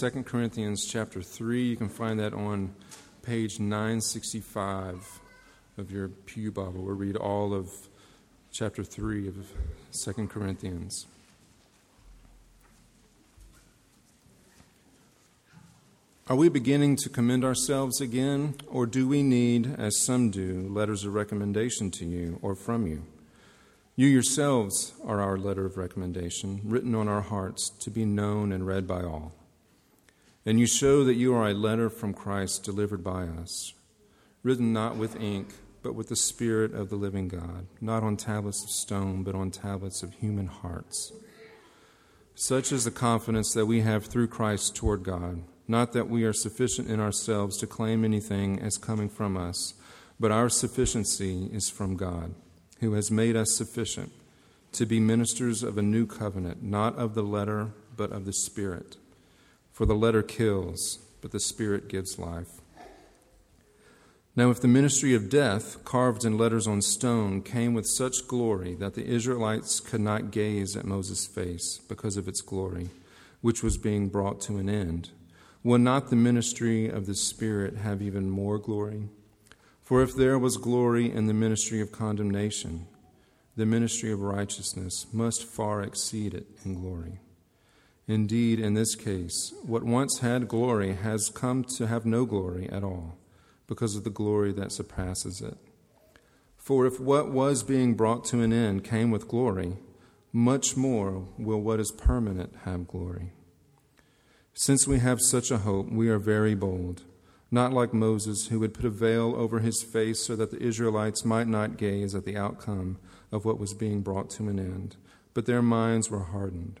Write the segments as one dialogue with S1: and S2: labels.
S1: 2 Corinthians chapter 3. You can find that on page 965 of your Pew Bible. We'll read all of chapter 3 of 2 Corinthians. Are we beginning to commend ourselves again, or do we need, as some do, letters of recommendation to you or from you? You yourselves are our letter of recommendation, written on our hearts to be known and read by all. And you show that you are a letter from Christ delivered by us, written not with ink, but with the Spirit of the living God, not on tablets of stone, but on tablets of human hearts. Such is the confidence that we have through Christ toward God, not that we are sufficient in ourselves to claim anything as coming from us, but our sufficiency is from God, who has made us sufficient to be ministers of a new covenant, not of the letter, but of the Spirit. For the letter kills, but the Spirit gives life. Now, if the ministry of death, carved in letters on stone, came with such glory that the Israelites could not gaze at Moses' face because of its glory, which was being brought to an end, will not the ministry of the Spirit have even more glory? For if there was glory in the ministry of condemnation, the ministry of righteousness must far exceed it in glory. Indeed, in this case, what once had glory has come to have no glory at all, because of the glory that surpasses it. For if what was being brought to an end came with glory, much more will what is permanent have glory. Since we have such a hope, we are very bold, not like Moses, who would put a veil over his face so that the Israelites might not gaze at the outcome of what was being brought to an end, but their minds were hardened.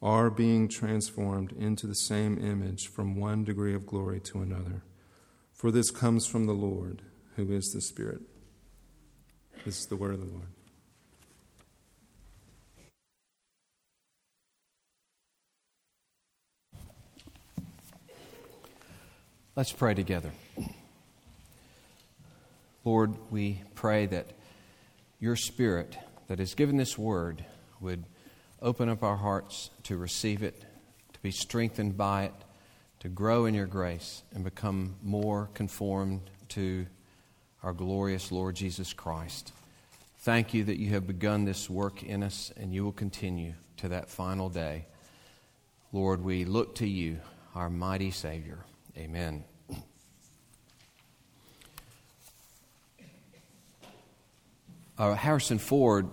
S1: are being transformed into the same image from one degree of glory to another. For this comes from the Lord, who is the Spirit. This is the word of the Lord.
S2: Let's pray together. Lord, we pray that your Spirit that has given this word would Open up our hearts to receive it, to be strengthened by it, to grow in your grace, and become more conformed to our glorious Lord Jesus Christ. Thank you that you have begun this work in us and you will continue to that final day. Lord, we look to you, our mighty Savior. Amen. Uh, Harrison Ford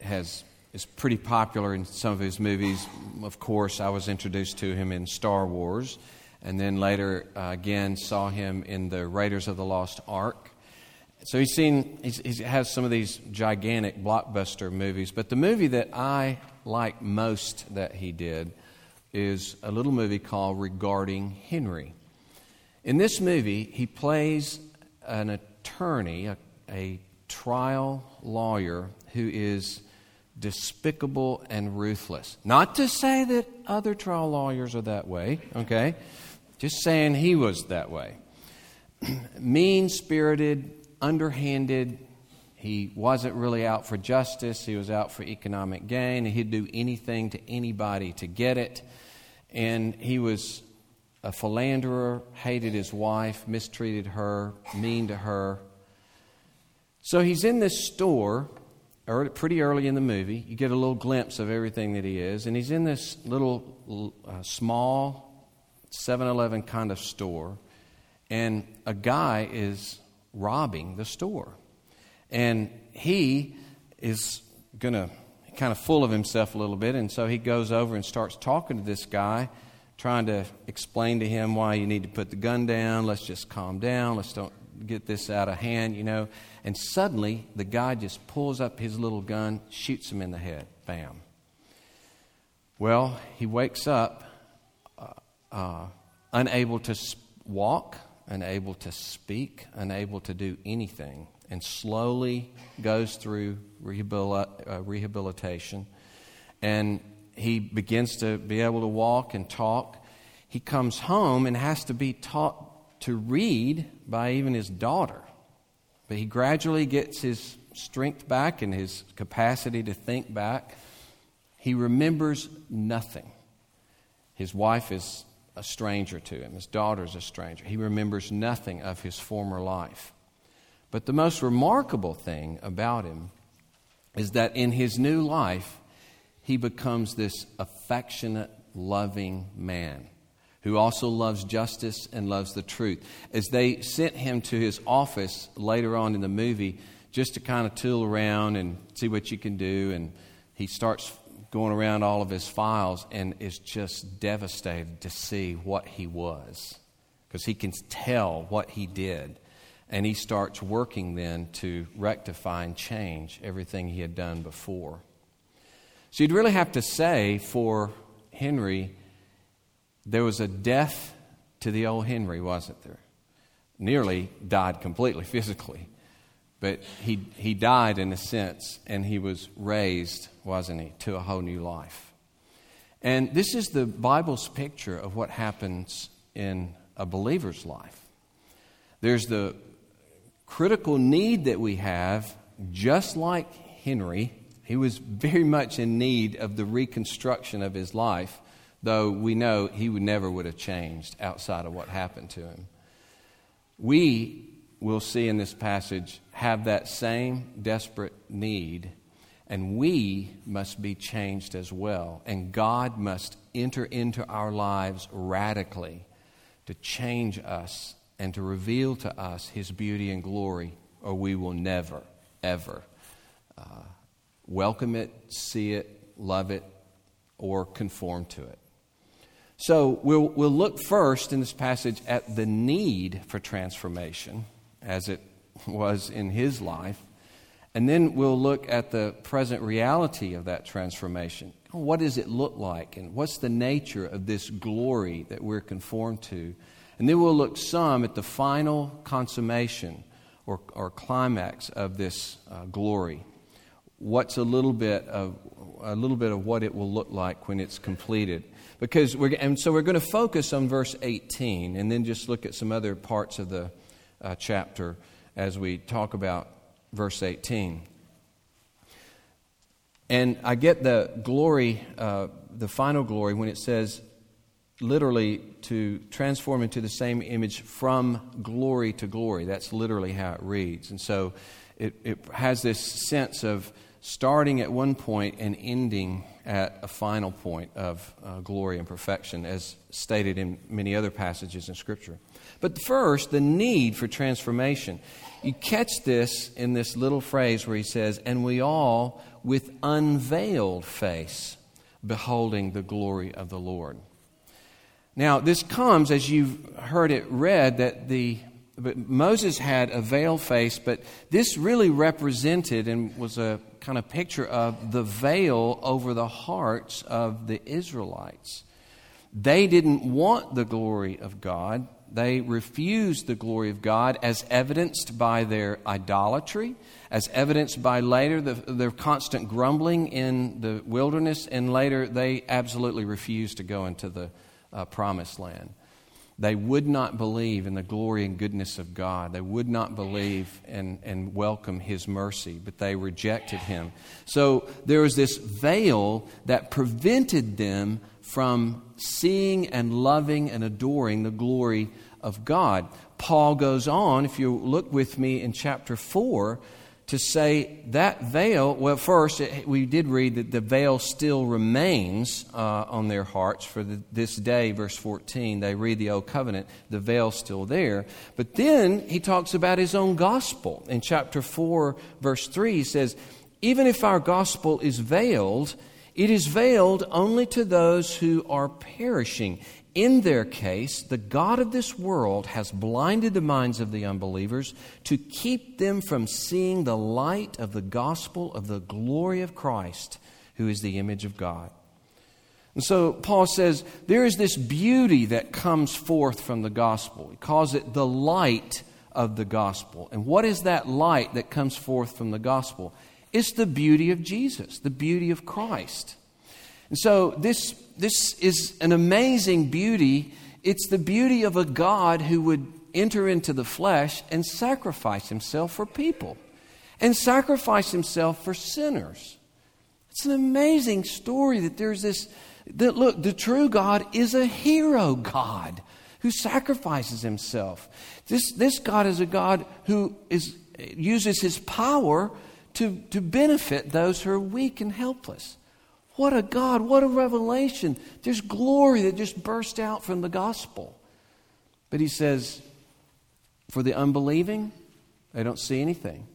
S2: has is pretty popular in some of his movies. Of course, I was introduced to him in Star Wars, and then later uh, again saw him in the Raiders of the Lost Ark. So he's seen, he's, he has some of these gigantic blockbuster movies, but the movie that I like most that he did is a little movie called Regarding Henry. In this movie, he plays an attorney, a, a trial lawyer who is despicable and ruthless. Not to say that other trial lawyers are that way, okay? Just saying he was that way. mean spirited, underhanded. He wasn't really out for justice, he was out for economic gain. He'd do anything to anybody to get it. And he was a philanderer, hated his wife, mistreated her, mean to her. So he's in this store early, pretty early in the movie. You get a little glimpse of everything that he is. And he's in this little uh, small 7 Eleven kind of store. And a guy is robbing the store. And he is going to kind of full of himself a little bit. And so he goes over and starts talking to this guy, trying to explain to him why you need to put the gun down. Let's just calm down. Let's don't get this out of hand, you know. And suddenly, the guy just pulls up his little gun, shoots him in the head. Bam. Well, he wakes up uh, uh, unable to walk, unable to speak, unable to do anything, and slowly goes through uh, rehabilitation. And he begins to be able to walk and talk. He comes home and has to be taught to read by even his daughter. But he gradually gets his strength back and his capacity to think back. He remembers nothing. His wife is a stranger to him, his daughter is a stranger. He remembers nothing of his former life. But the most remarkable thing about him is that in his new life, he becomes this affectionate, loving man who also loves justice and loves the truth. As they sent him to his office later on in the movie, just to kind of tool around and see what you can do, and he starts going around all of his files and is just devastated to see what he was because he can tell what he did. And he starts working then to rectify and change everything he had done before. So you'd really have to say for Henry, there was a death to the old Henry, wasn't there? Nearly died completely physically. But he, he died in a sense, and he was raised, wasn't he, to a whole new life. And this is the Bible's picture of what happens in a believer's life. There's the critical need that we have, just like Henry. He was very much in need of the reconstruction of his life, though we know he would never would have changed outside of what happened to him. We we'll see in this passage, have that same desperate need, and we must be changed as well. And God must enter into our lives radically to change us and to reveal to us His beauty and glory, or we will never, ever uh, welcome it, see it, love it, or conform to it. So we'll, we'll look first in this passage at the need for transformation as it was in his life. And then we'll look at the present reality of that transformation. What does it look like? And what's the nature of this glory that we're conformed to? And then we'll look some at the final consummation or, or climax of this uh, glory. What's a little bit of a little bit of what it will look like when it's completed. Because we're, and so we're going to focus on verse 18 and then just look at some other parts of the uh, chapter as we talk about verse 18. And I get the glory, uh, the final glory, when it says literally to transform into the same image from glory to glory. That's literally how it reads. And so it, it has this sense of starting at one point and ending at a final point of uh, glory and perfection, as stated in many other passages in Scripture. But first, the need for transformation. You catch this in this little phrase where he says, And we all, with unveiled face, beholding the glory of the Lord. Now, this comes as you've heard it read that the but Moses had a veiled face, but this really represented and was a kind of picture of the veil over the hearts of the Israelites. They didn't want the glory of God. They refused the glory of God as evidenced by their idolatry, as evidenced by later the, their constant grumbling in the wilderness, and later they absolutely refused to go into the uh, promised land. They would not believe in the glory and goodness of God. They would not believe and, and welcome His mercy, but they rejected Him. So there was this veil that prevented them from seeing and loving and adoring the glory of God. Paul goes on, if you look with me in chapter 4, to say that veil, well, first, it, we did read that the veil still remains uh, on their hearts for the, this day, verse 14. They read the Old Covenant, the veil's still there. But then he talks about his own gospel. In chapter 4, verse 3, he says, Even if our gospel is veiled, it is veiled only to those who are perishing. In their case, the God of this world has blinded the minds of the unbelievers to keep them from seeing the light of the gospel of the glory of Christ, who is the image of God. And so Paul says there is this beauty that comes forth from the gospel. He calls it the light of the gospel. And what is that light that comes forth from the gospel? It's the beauty of Jesus, the beauty of Christ. And so this, this is an amazing beauty. It's the beauty of a God who would enter into the flesh and sacrifice himself for people and sacrifice himself for sinners. It's an amazing story that there's this that look, the true God is a hero God who sacrifices himself. This, this God is a God who is, uses his power to, to benefit those who are weak and helpless. What a God, what a revelation. There's glory that just burst out from the gospel. But he says, for the unbelieving, they don't see anything.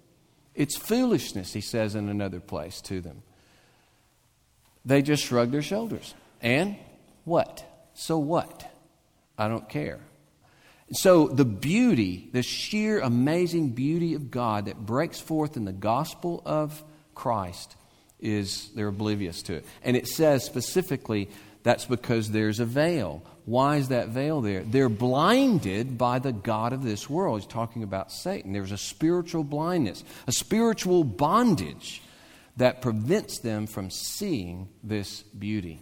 S2: It's foolishness, he says in another place to them. They just shrug their shoulders. And what? So what? I don't care. So, the beauty, the sheer amazing beauty of God that breaks forth in the gospel of Christ is they're oblivious to it. And it says specifically that's because there's a veil. Why is that veil there? They're blinded by the God of this world. He's talking about Satan. There's a spiritual blindness, a spiritual bondage that prevents them from seeing this beauty.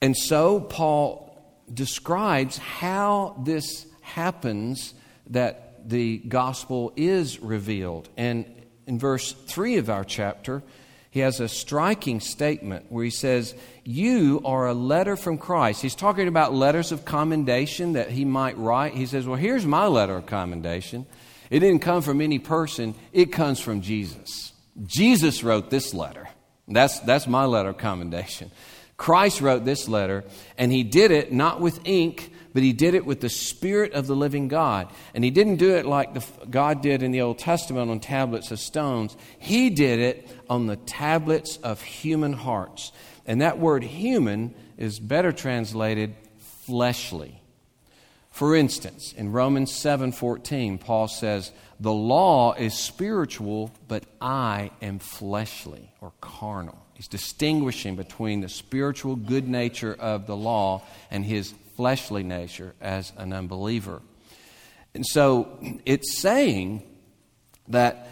S2: And so, Paul describes how this happens that the gospel is revealed. And in verse 3 of our chapter, he has a striking statement where he says, You are a letter from Christ. He's talking about letters of commendation that he might write. He says, Well, here's my letter of commendation. It didn't come from any person, it comes from Jesus. Jesus wrote this letter. That's, that's my letter of commendation. Christ wrote this letter, and he did it not with ink, but he did it with the Spirit of the living God. And he didn't do it like the, God did in the Old Testament on tablets of stones. He did it on the tablets of human hearts. And that word human is better translated fleshly. For instance, in Romans 7:14, Paul says, "The law is spiritual, but I am fleshly or carnal." He's distinguishing between the spiritual good nature of the law and his fleshly nature as an unbeliever. And so it's saying that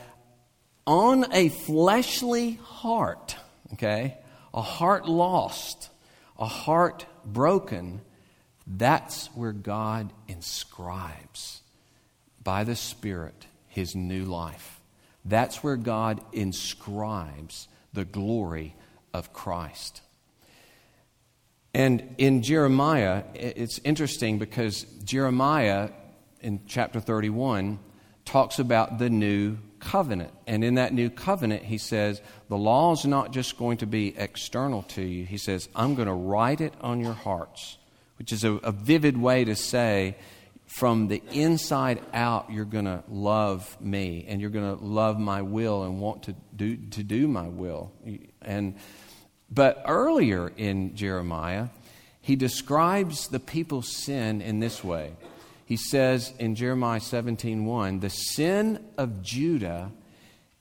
S2: on a fleshly heart, okay, a heart lost, a heart broken, that's where God inscribes by the Spirit his new life. That's where God inscribes the glory of Christ. And in Jeremiah, it's interesting because Jeremiah in chapter 31 talks about the new covenant. And in that new covenant, he says, the law is not just going to be external to you. He says, I'm going to write it on your hearts, which is a, a vivid way to say, from the inside out, you're going to love me and you're going to love my will and want to do, to do my will. And, but earlier in Jeremiah, he describes the people's sin in this way. He says in Jeremiah 17:1, "The sin of Judah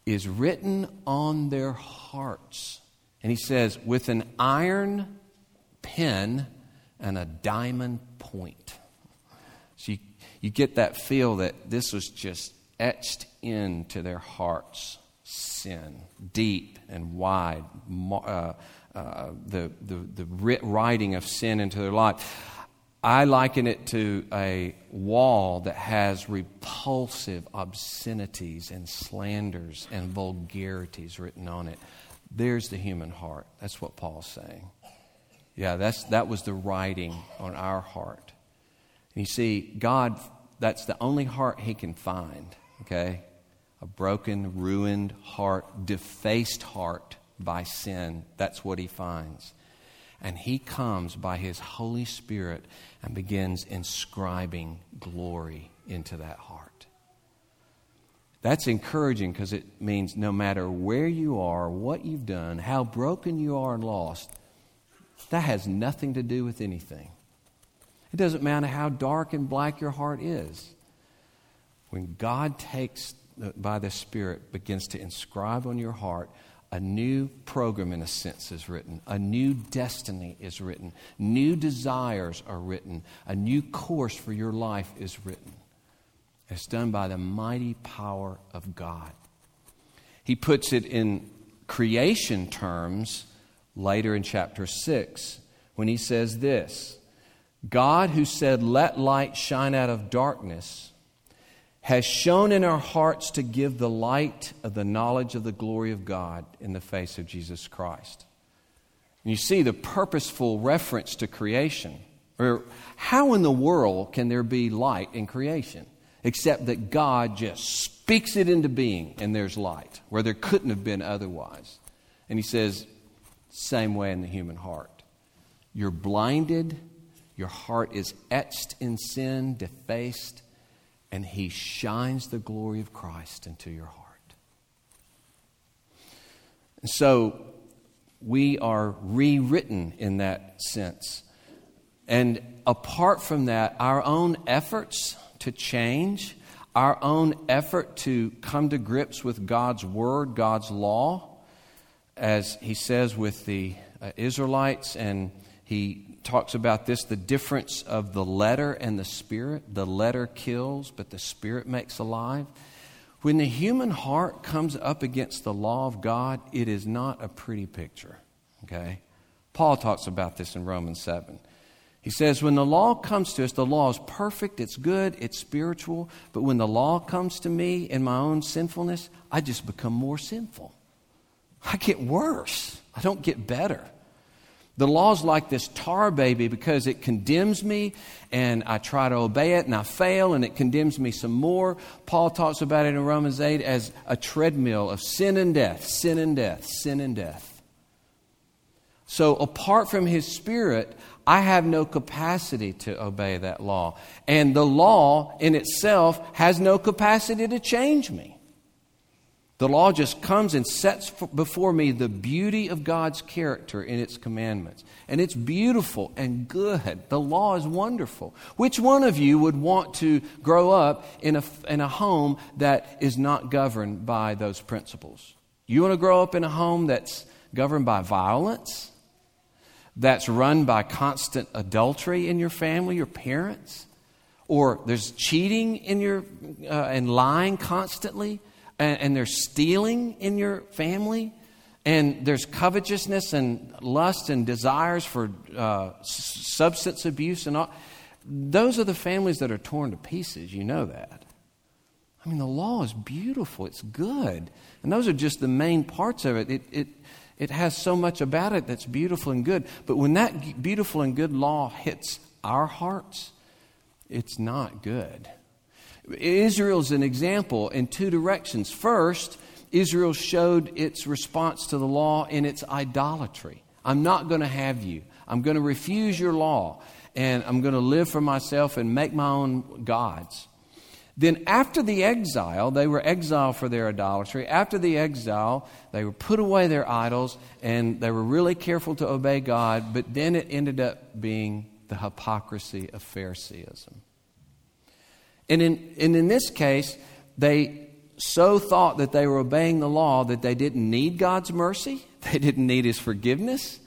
S2: is written on their hearts." And he says, "with an iron pen and a diamond point." So you, you get that feel that this was just etched into their hearts sin, deep and wide, uh, uh, the, the, the writing of sin into their life. I liken it to a wall that has repulsive obscenities and slanders and vulgarities written on it. There's the human heart. That's what Paul's saying. Yeah, that's, that was the writing on our heart. And you see, God, that's the only heart He can find, okay? a broken, ruined heart, defaced heart by sin. That's what he finds. And he comes by his Holy Spirit and begins inscribing glory into that heart. That's encouraging because it means no matter where you are, what you've done, how broken you are and lost, that has nothing to do with anything. It doesn't matter how dark and black your heart is. When God takes by the Spirit begins to inscribe on your heart a new program, in a sense, is written. A new destiny is written. New desires are written. A new course for your life is written. It's done by the mighty power of God. He puts it in creation terms later in chapter 6 when he says this God, who said, Let light shine out of darkness, has shown in our hearts to give the light of the knowledge of the glory of God in the face of Jesus Christ. And you see the purposeful reference to creation. Or how in the world can there be light in creation? Except that God just speaks it into being and there's light, where there couldn't have been otherwise. And he says, same way in the human heart. You're blinded, your heart is etched in sin, defaced, and He shines the glory of Christ into your heart. And so we are rewritten in that sense. And apart from that, our own efforts to change, our own effort to come to grips with God's Word, God's law, as He says with the uh, Israelites, and He talks about this the difference of the letter and the spirit. The letter kills, but the spirit makes alive. When the human heart comes up against the law of God, it is not a pretty picture. Okay? Paul talks about this in Romans 7. He says, when the law comes to us, the law is perfect, it's good, it's spiritual, but when the law comes to me in my own sinfulness, I just become more sinful. I get worse, I don't get better. The law's like this tar baby because it condemns me and I try to obey it and I fail and it condemns me some more. Paul talks about it in Romans 8 as a treadmill of sin and death, sin and death, sin and death. So apart from his spirit, I have no capacity to obey that law. And the law in itself has no capacity to change me. The law just comes and sets before me the beauty of God's character in its commandments. And it's beautiful and good. The law is wonderful. Which one of you would want to grow up in a, in a home that is not governed by those principles? You want to grow up in a home that's governed by violence? That's run by constant adultery in your family, your parents? Or there's cheating in your, uh, and lying constantly? And, and there's stealing in your family, and there's covetousness and lust and desires for uh, substance abuse and all, those are the families that are torn to pieces. You know that. I mean, the law is beautiful, it's good. And those are just the main parts of it. It, it, it has so much about it that's beautiful and good. But when that beautiful and good law hits our hearts, it's not good. Israel's an example in two directions. First, Israel showed its response to the law in its idolatry. I'm not going to have you. I'm going to refuse your law, and I'm going to live for myself and make my own gods. Then, after the exile, they were exiled for their idolatry. After the exile, they were put away their idols and they were really careful to obey God, but then it ended up being the hypocrisy of Phariseeism. And in, and in this case, they so thought that they were obeying the law that they didn't need God's mercy, they didn't need His forgiveness,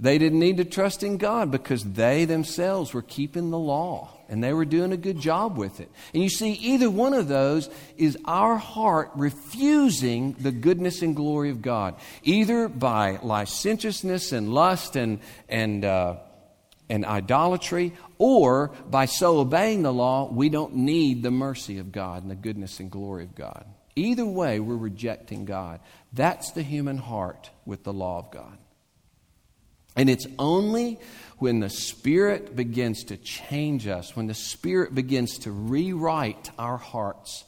S2: they didn't need to trust in God because they themselves were keeping the law and they were doing a good job with it. And you see, either one of those is our heart refusing the goodness and glory of God, either by licentiousness and lust and, and, uh, and idolatry, or by so obeying the law, we don't need the mercy of God and the goodness and glory of God. Either way, we're rejecting God. That's the human heart with the law of God. And it's only when the Spirit begins to change us, when the Spirit begins to rewrite our hearts,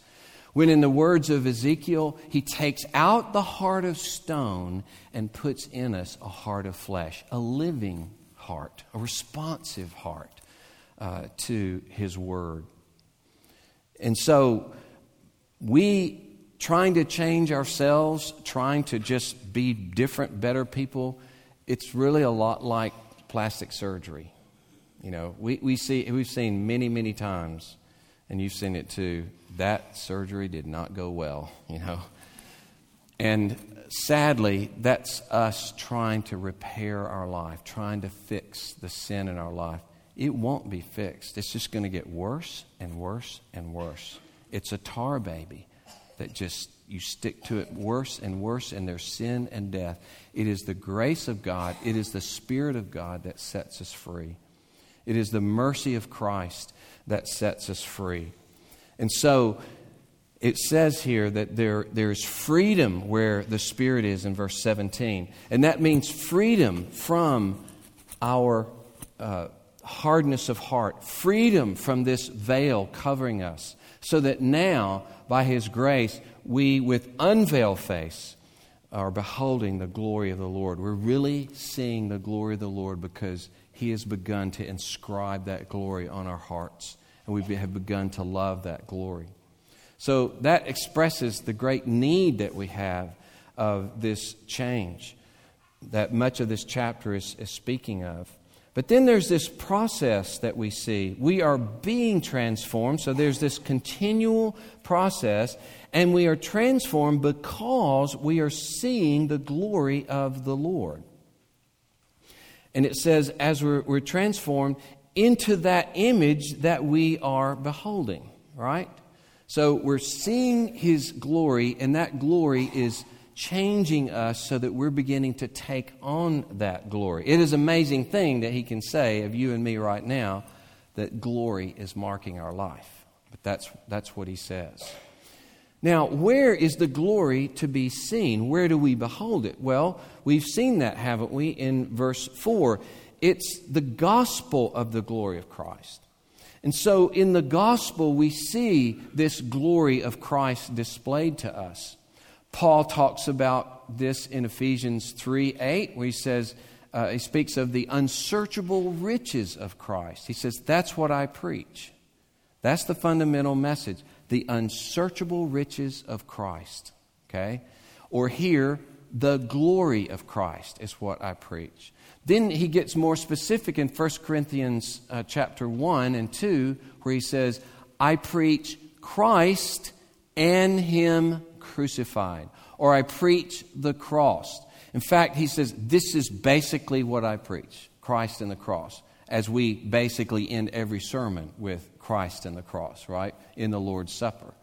S2: when, in the words of Ezekiel, He takes out the heart of stone and puts in us a heart of flesh, a living heart, a responsive heart uh, to His Word. And so, we trying to change ourselves, trying to just be different, better people, it's really a lot like plastic surgery. You know, we, we see, we've seen many, many times, and you've seen it too, that surgery did not go well, you know. And sadly, that's us trying to repair our life, trying to fix the sin in our life. It won't be fixed. It's just going to get worse and worse and worse. It's a tar baby that just you stick to it worse and worse, and there's sin and death. It is the grace of God, it is the Spirit of God that sets us free. It is the mercy of Christ that sets us free. And so, it says here that there, there's freedom where the Spirit is in verse 17. And that means freedom from our uh, hardness of heart, freedom from this veil covering us, so that now, by His grace, we, with unveiled face, are beholding the glory of the Lord. We're really seeing the glory of the Lord because He has begun to inscribe that glory on our hearts, and we have begun to love that glory. So that expresses the great need that we have of this change that much of this chapter is, is speaking of. But then there's this process that we see. We are being transformed, so there's this continual process, and we are transformed because we are seeing the glory of the Lord. And it says, as we're, we're transformed into that image that we are beholding, right? So we're seeing His glory, and that glory is changing us so that we're beginning to take on that glory. It is an amazing thing that He can say of you and me right now that glory is marking our life. But that's, that's what He says. Now, where is the glory to be seen? Where do we behold it? Well, we've seen that, haven't we, in verse 4. It's the gospel of the glory of Christ. And so in the gospel, we see this glory of Christ displayed to us. Paul talks about this in Ephesians 3 8, where he says, uh, he speaks of the unsearchable riches of Christ. He says, That's what I preach. That's the fundamental message the unsearchable riches of Christ. Okay? Or here, the glory of Christ is what I preach. Then he gets more specific in 1 Corinthians uh, chapter 1 and 2, where he says, I preach Christ and Him crucified, or I preach the cross. In fact, he says, This is basically what I preach Christ and the cross, as we basically end every sermon with Christ and the cross, right? In the Lord's Supper.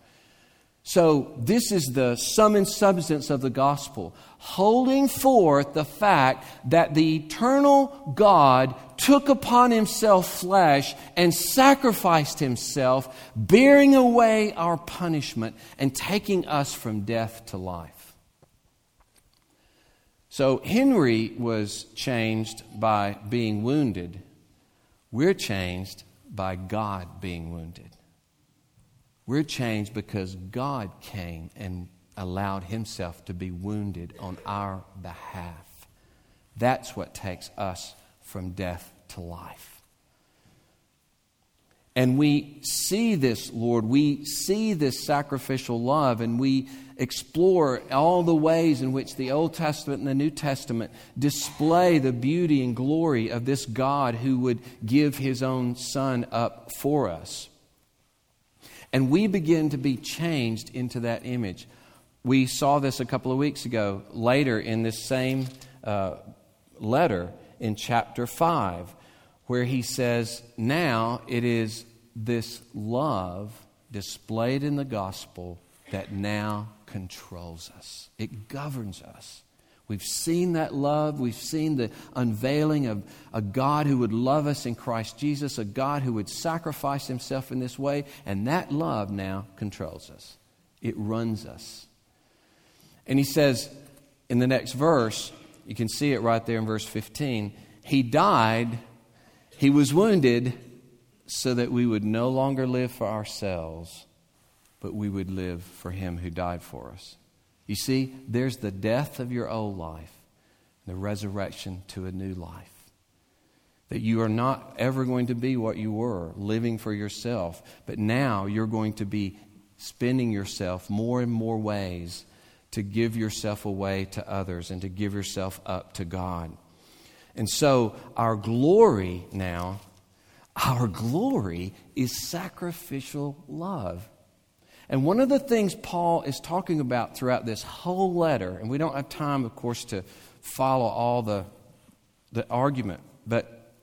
S2: So, this is the sum and substance of the gospel, holding forth the fact that the eternal God took upon himself flesh and sacrificed himself, bearing away our punishment and taking us from death to life. So, Henry was changed by being wounded. We're changed by God being wounded. We're changed because God came and allowed himself to be wounded on our behalf. That's what takes us from death to life. And we see this, Lord, we see this sacrificial love, and we explore all the ways in which the Old Testament and the New Testament display the beauty and glory of this God who would give his own Son up for us. And we begin to be changed into that image. We saw this a couple of weeks ago, later in this same uh, letter in chapter 5, where he says, Now it is this love displayed in the gospel that now controls us, it governs us. We've seen that love. We've seen the unveiling of a God who would love us in Christ Jesus, a God who would sacrifice himself in this way. And that love now controls us, it runs us. And he says in the next verse, you can see it right there in verse 15 He died, He was wounded, so that we would no longer live for ourselves, but we would live for Him who died for us. You see, there's the death of your old life, the resurrection to a new life. That you are not ever going to be what you were, living for yourself, but now you're going to be spending yourself more and more ways to give yourself away to others and to give yourself up to God. And so, our glory now, our glory is sacrificial love. And one of the things Paul is talking about throughout this whole letter, and we don't have time, of course, to follow all the, the argument, but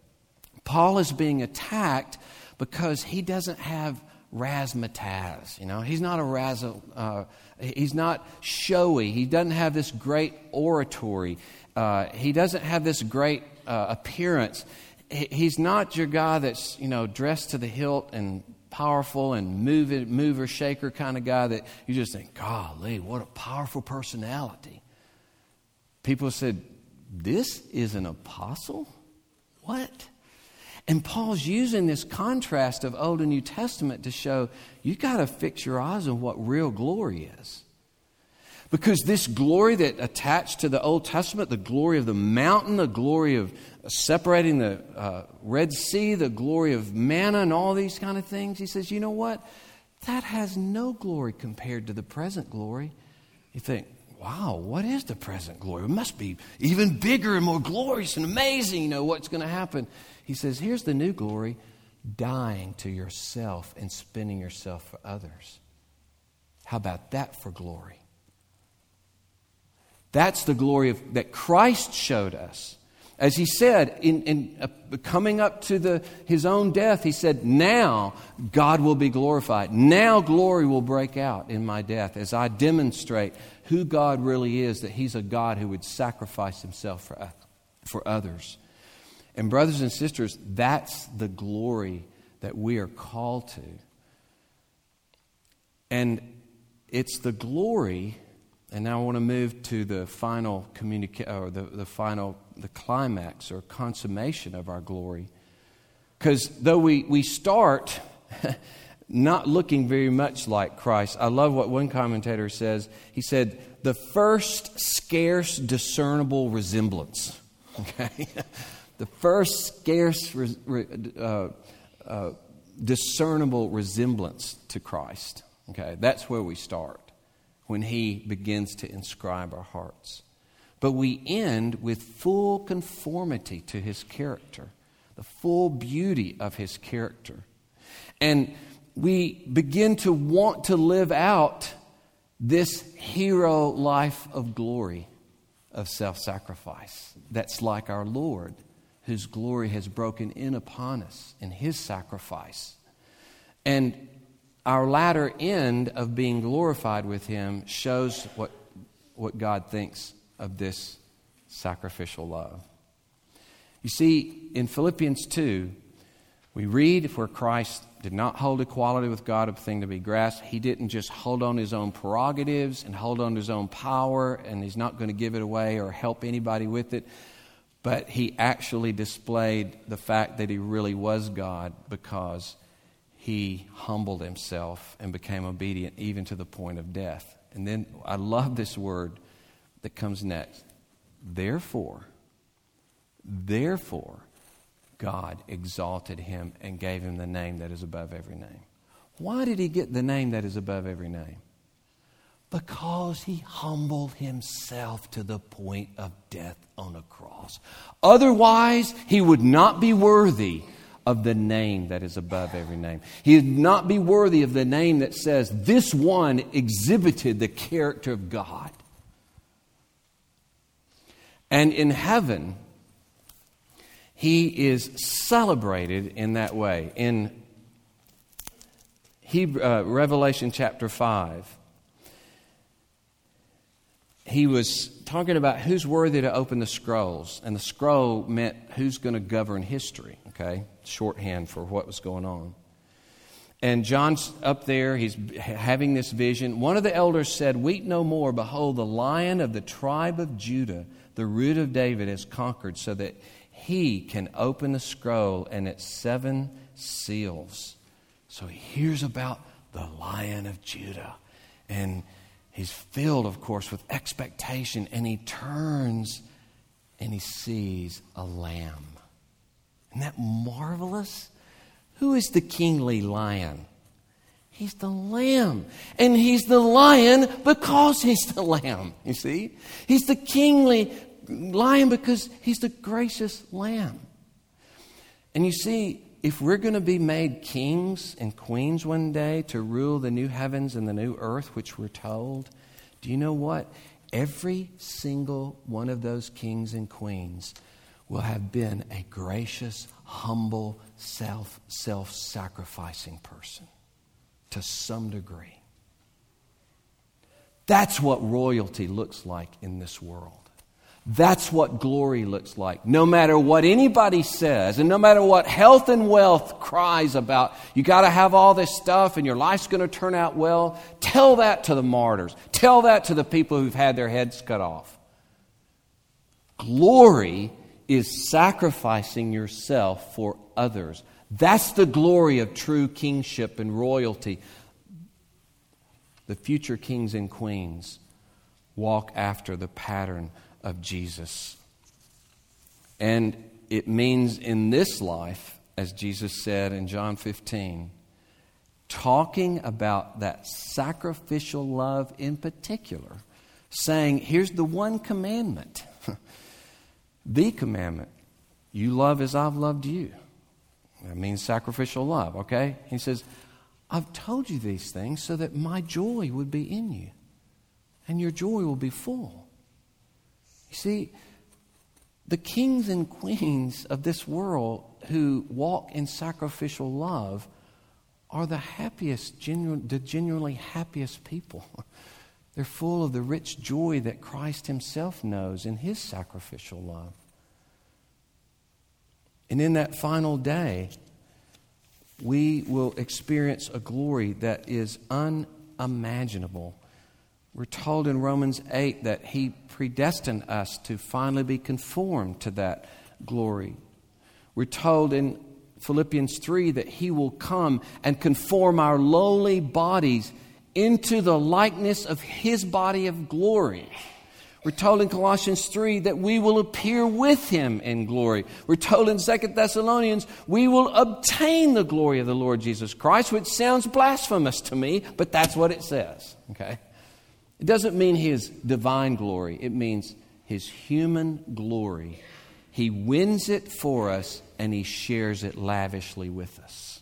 S2: Paul is being attacked because he doesn't have razzmatazz. You know, he's not a razzle, uh, he's not showy. He doesn't have this great oratory. Uh, he doesn't have this great uh, appearance. He's not your guy that's you know dressed to the hilt and powerful and mover, mover shaker kind of guy that you just think, golly, what a powerful personality. People said, This is an apostle? What? And Paul's using this contrast of Old and New Testament to show you got to fix your eyes on what real glory is. Because this glory that attached to the Old Testament, the glory of the mountain, the glory of separating the uh, Red Sea, the glory of manna, and all these kind of things, he says, you know what? That has no glory compared to the present glory. You think, wow, what is the present glory? It must be even bigger and more glorious and amazing, you know, what's going to happen. He says, here's the new glory dying to yourself and spending yourself for others. How about that for glory? That's the glory of, that Christ showed us. As he said, in, in uh, coming up to the, his own death, he said, Now God will be glorified. Now glory will break out in my death as I demonstrate who God really is, that he's a God who would sacrifice himself for, for others. And, brothers and sisters, that's the glory that we are called to. And it's the glory and now I want to move to the final communica- or the, the final the climax or consummation of our glory. Because though we, we start not looking very much like Christ, I love what one commentator says. He said, the first scarce discernible resemblance. Okay? the first scarce uh, uh, discernible resemblance to Christ. Okay? That's where we start when He begins to inscribe our hearts. But we end with full conformity to His character, the full beauty of His character. And we begin to want to live out this hero life of glory, of self sacrifice, that's like our Lord, whose glory has broken in upon us in His sacrifice. And our latter end of being glorified with Him shows what, what God thinks of this sacrificial love. You see, in Philippians 2, we read where Christ did not hold equality with God a thing to be grasped. He didn't just hold on his own prerogatives and hold on his own power, and he's not going to give it away or help anybody with it. But he actually displayed the fact that he really was God because he humbled himself and became obedient even to the point of death. And then I love this word that comes next. Therefore, therefore, God exalted him and gave him the name that is above every name. Why did he get the name that is above every name? Because he humbled himself to the point of death on a cross. Otherwise, he would not be worthy of the name that is above every name. He would not be worthy of the name that says, This one exhibited the character of God. And in heaven, he is celebrated in that way. In Hebrew, uh, Revelation chapter 5, he was talking about who's worthy to open the scrolls, and the scroll meant who's going to govern history, okay? Shorthand for what was going on. And John's up there, he's having this vision. One of the elders said, Weep no more. Behold, the lion of the tribe of Judah, the root of David, has conquered, so that he can open the scroll and its seven seals. So he hears about the lion of Judah. And he's filled, of course, with expectation, and he turns and he sees a lamb. Isn't that marvelous? Who is the kingly lion? He's the lamb. And he's the lion because he's the lamb, you see? He's the kingly lion because he's the gracious lamb. And you see, if we're going to be made kings and queens one day to rule the new heavens and the new earth, which we're told, do you know what? Every single one of those kings and queens will have been a gracious, humble, self self sacrificing person to some degree. That's what royalty looks like in this world. That's what glory looks like. No matter what anybody says, and no matter what health and wealth cries about, you got to have all this stuff and your life's going to turn out well. Tell that to the martyrs. Tell that to the people who've had their heads cut off. Glory is sacrificing yourself for others. That's the glory of true kingship and royalty. The future kings and queens walk after the pattern of Jesus. And it means in this life, as Jesus said in John 15, talking about that sacrificial love in particular, saying, here's the one commandment, the commandment you love as I've loved you. That means sacrificial love, okay? He says, I've told you these things so that my joy would be in you and your joy will be full. You see, the kings and queens of this world who walk in sacrificial love are the happiest, genu- the genuinely happiest people. They're full of the rich joy that Christ Himself knows in His sacrificial love. And in that final day, we will experience a glory that is unimaginable we're told in Romans 8 that He predestined us to finally be conformed to that glory. We're told in Philippians 3 that He will come and conform our lowly bodies into the likeness of His body of glory. We're told in Colossians 3 that we will appear with him in glory. We're told in 2 Thessalonians we will obtain the glory of the Lord Jesus Christ, which sounds blasphemous to me, but that's what it says. Okay? It doesn't mean his divine glory, it means his human glory. He wins it for us and he shares it lavishly with us.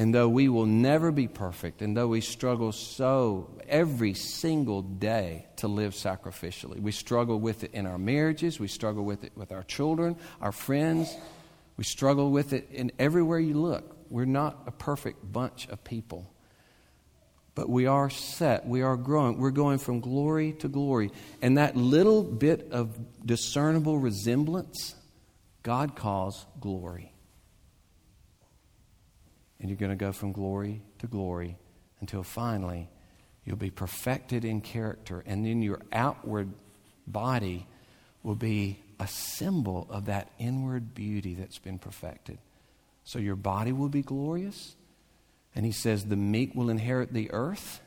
S2: And though we will never be perfect, and though we struggle so every single day to live sacrificially, we struggle with it in our marriages, we struggle with it with our children, our friends, we struggle with it in everywhere you look. We're not a perfect bunch of people. But we are set. We are growing. We're going from glory to glory. And that little bit of discernible resemblance, God calls glory. And you're going to go from glory to glory until finally you'll be perfected in character. And then your outward body will be a symbol of that inward beauty that's been perfected. So your body will be glorious and he says, The meek will inherit the earth.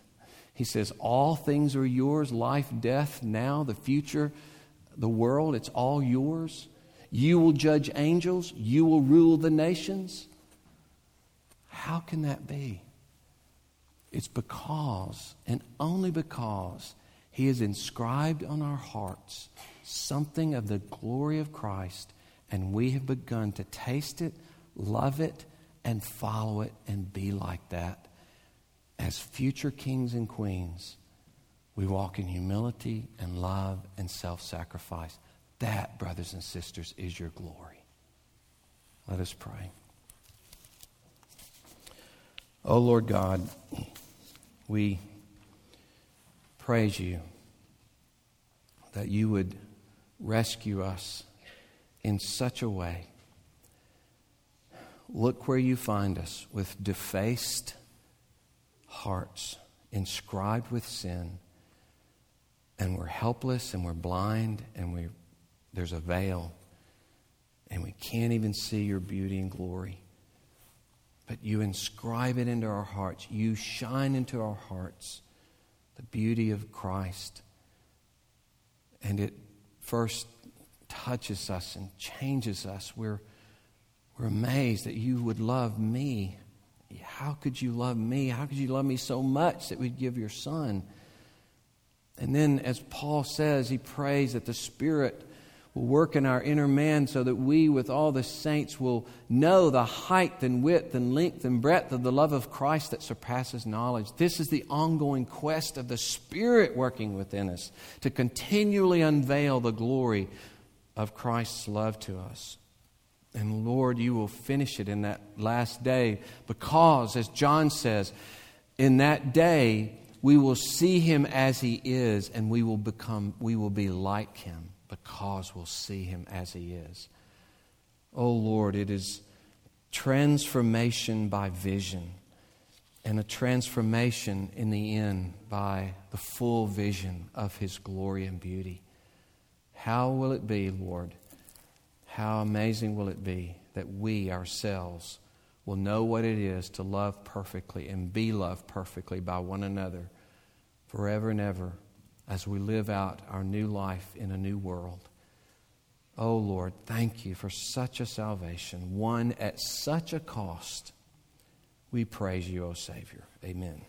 S2: He says, All things are yours life, death, now, the future, the world, it's all yours. You will judge angels, you will rule the nations. How can that be? It's because, and only because, He has inscribed on our hearts something of the glory of Christ, and we have begun to taste it, love it, and follow it and be like that. As future kings and queens, we walk in humility and love and self sacrifice. That, brothers and sisters, is your glory. Let us pray. Oh Lord God, we praise you that you would rescue us in such a way Look where you find us with defaced hearts, inscribed with sin, and we're helpless and we're blind and we, there's a veil and we can't even see your beauty and glory. But you inscribe it into our hearts. You shine into our hearts the beauty of Christ. And it first touches us and changes us. We're we're amazed that you would love me. How could you love me? How could you love me so much that we'd give your son? And then, as Paul says, he prays that the Spirit will work in our inner man so that we, with all the saints, will know the height and width and length and breadth of the love of Christ that surpasses knowledge. This is the ongoing quest of the Spirit working within us to continually unveil the glory of Christ's love to us. And Lord, you will finish it in that last day because, as John says, in that day we will see him as he is and we will become we will be like him because we'll see him as he is. Oh Lord, it is transformation by vision and a transformation in the end by the full vision of his glory and beauty. How will it be, Lord? How amazing will it be that we ourselves will know what it is to love perfectly and be loved perfectly by one another forever and ever as we live out our new life in a new world. Oh Lord, thank you for such a salvation, one at such a cost. We praise you, O Savior. Amen.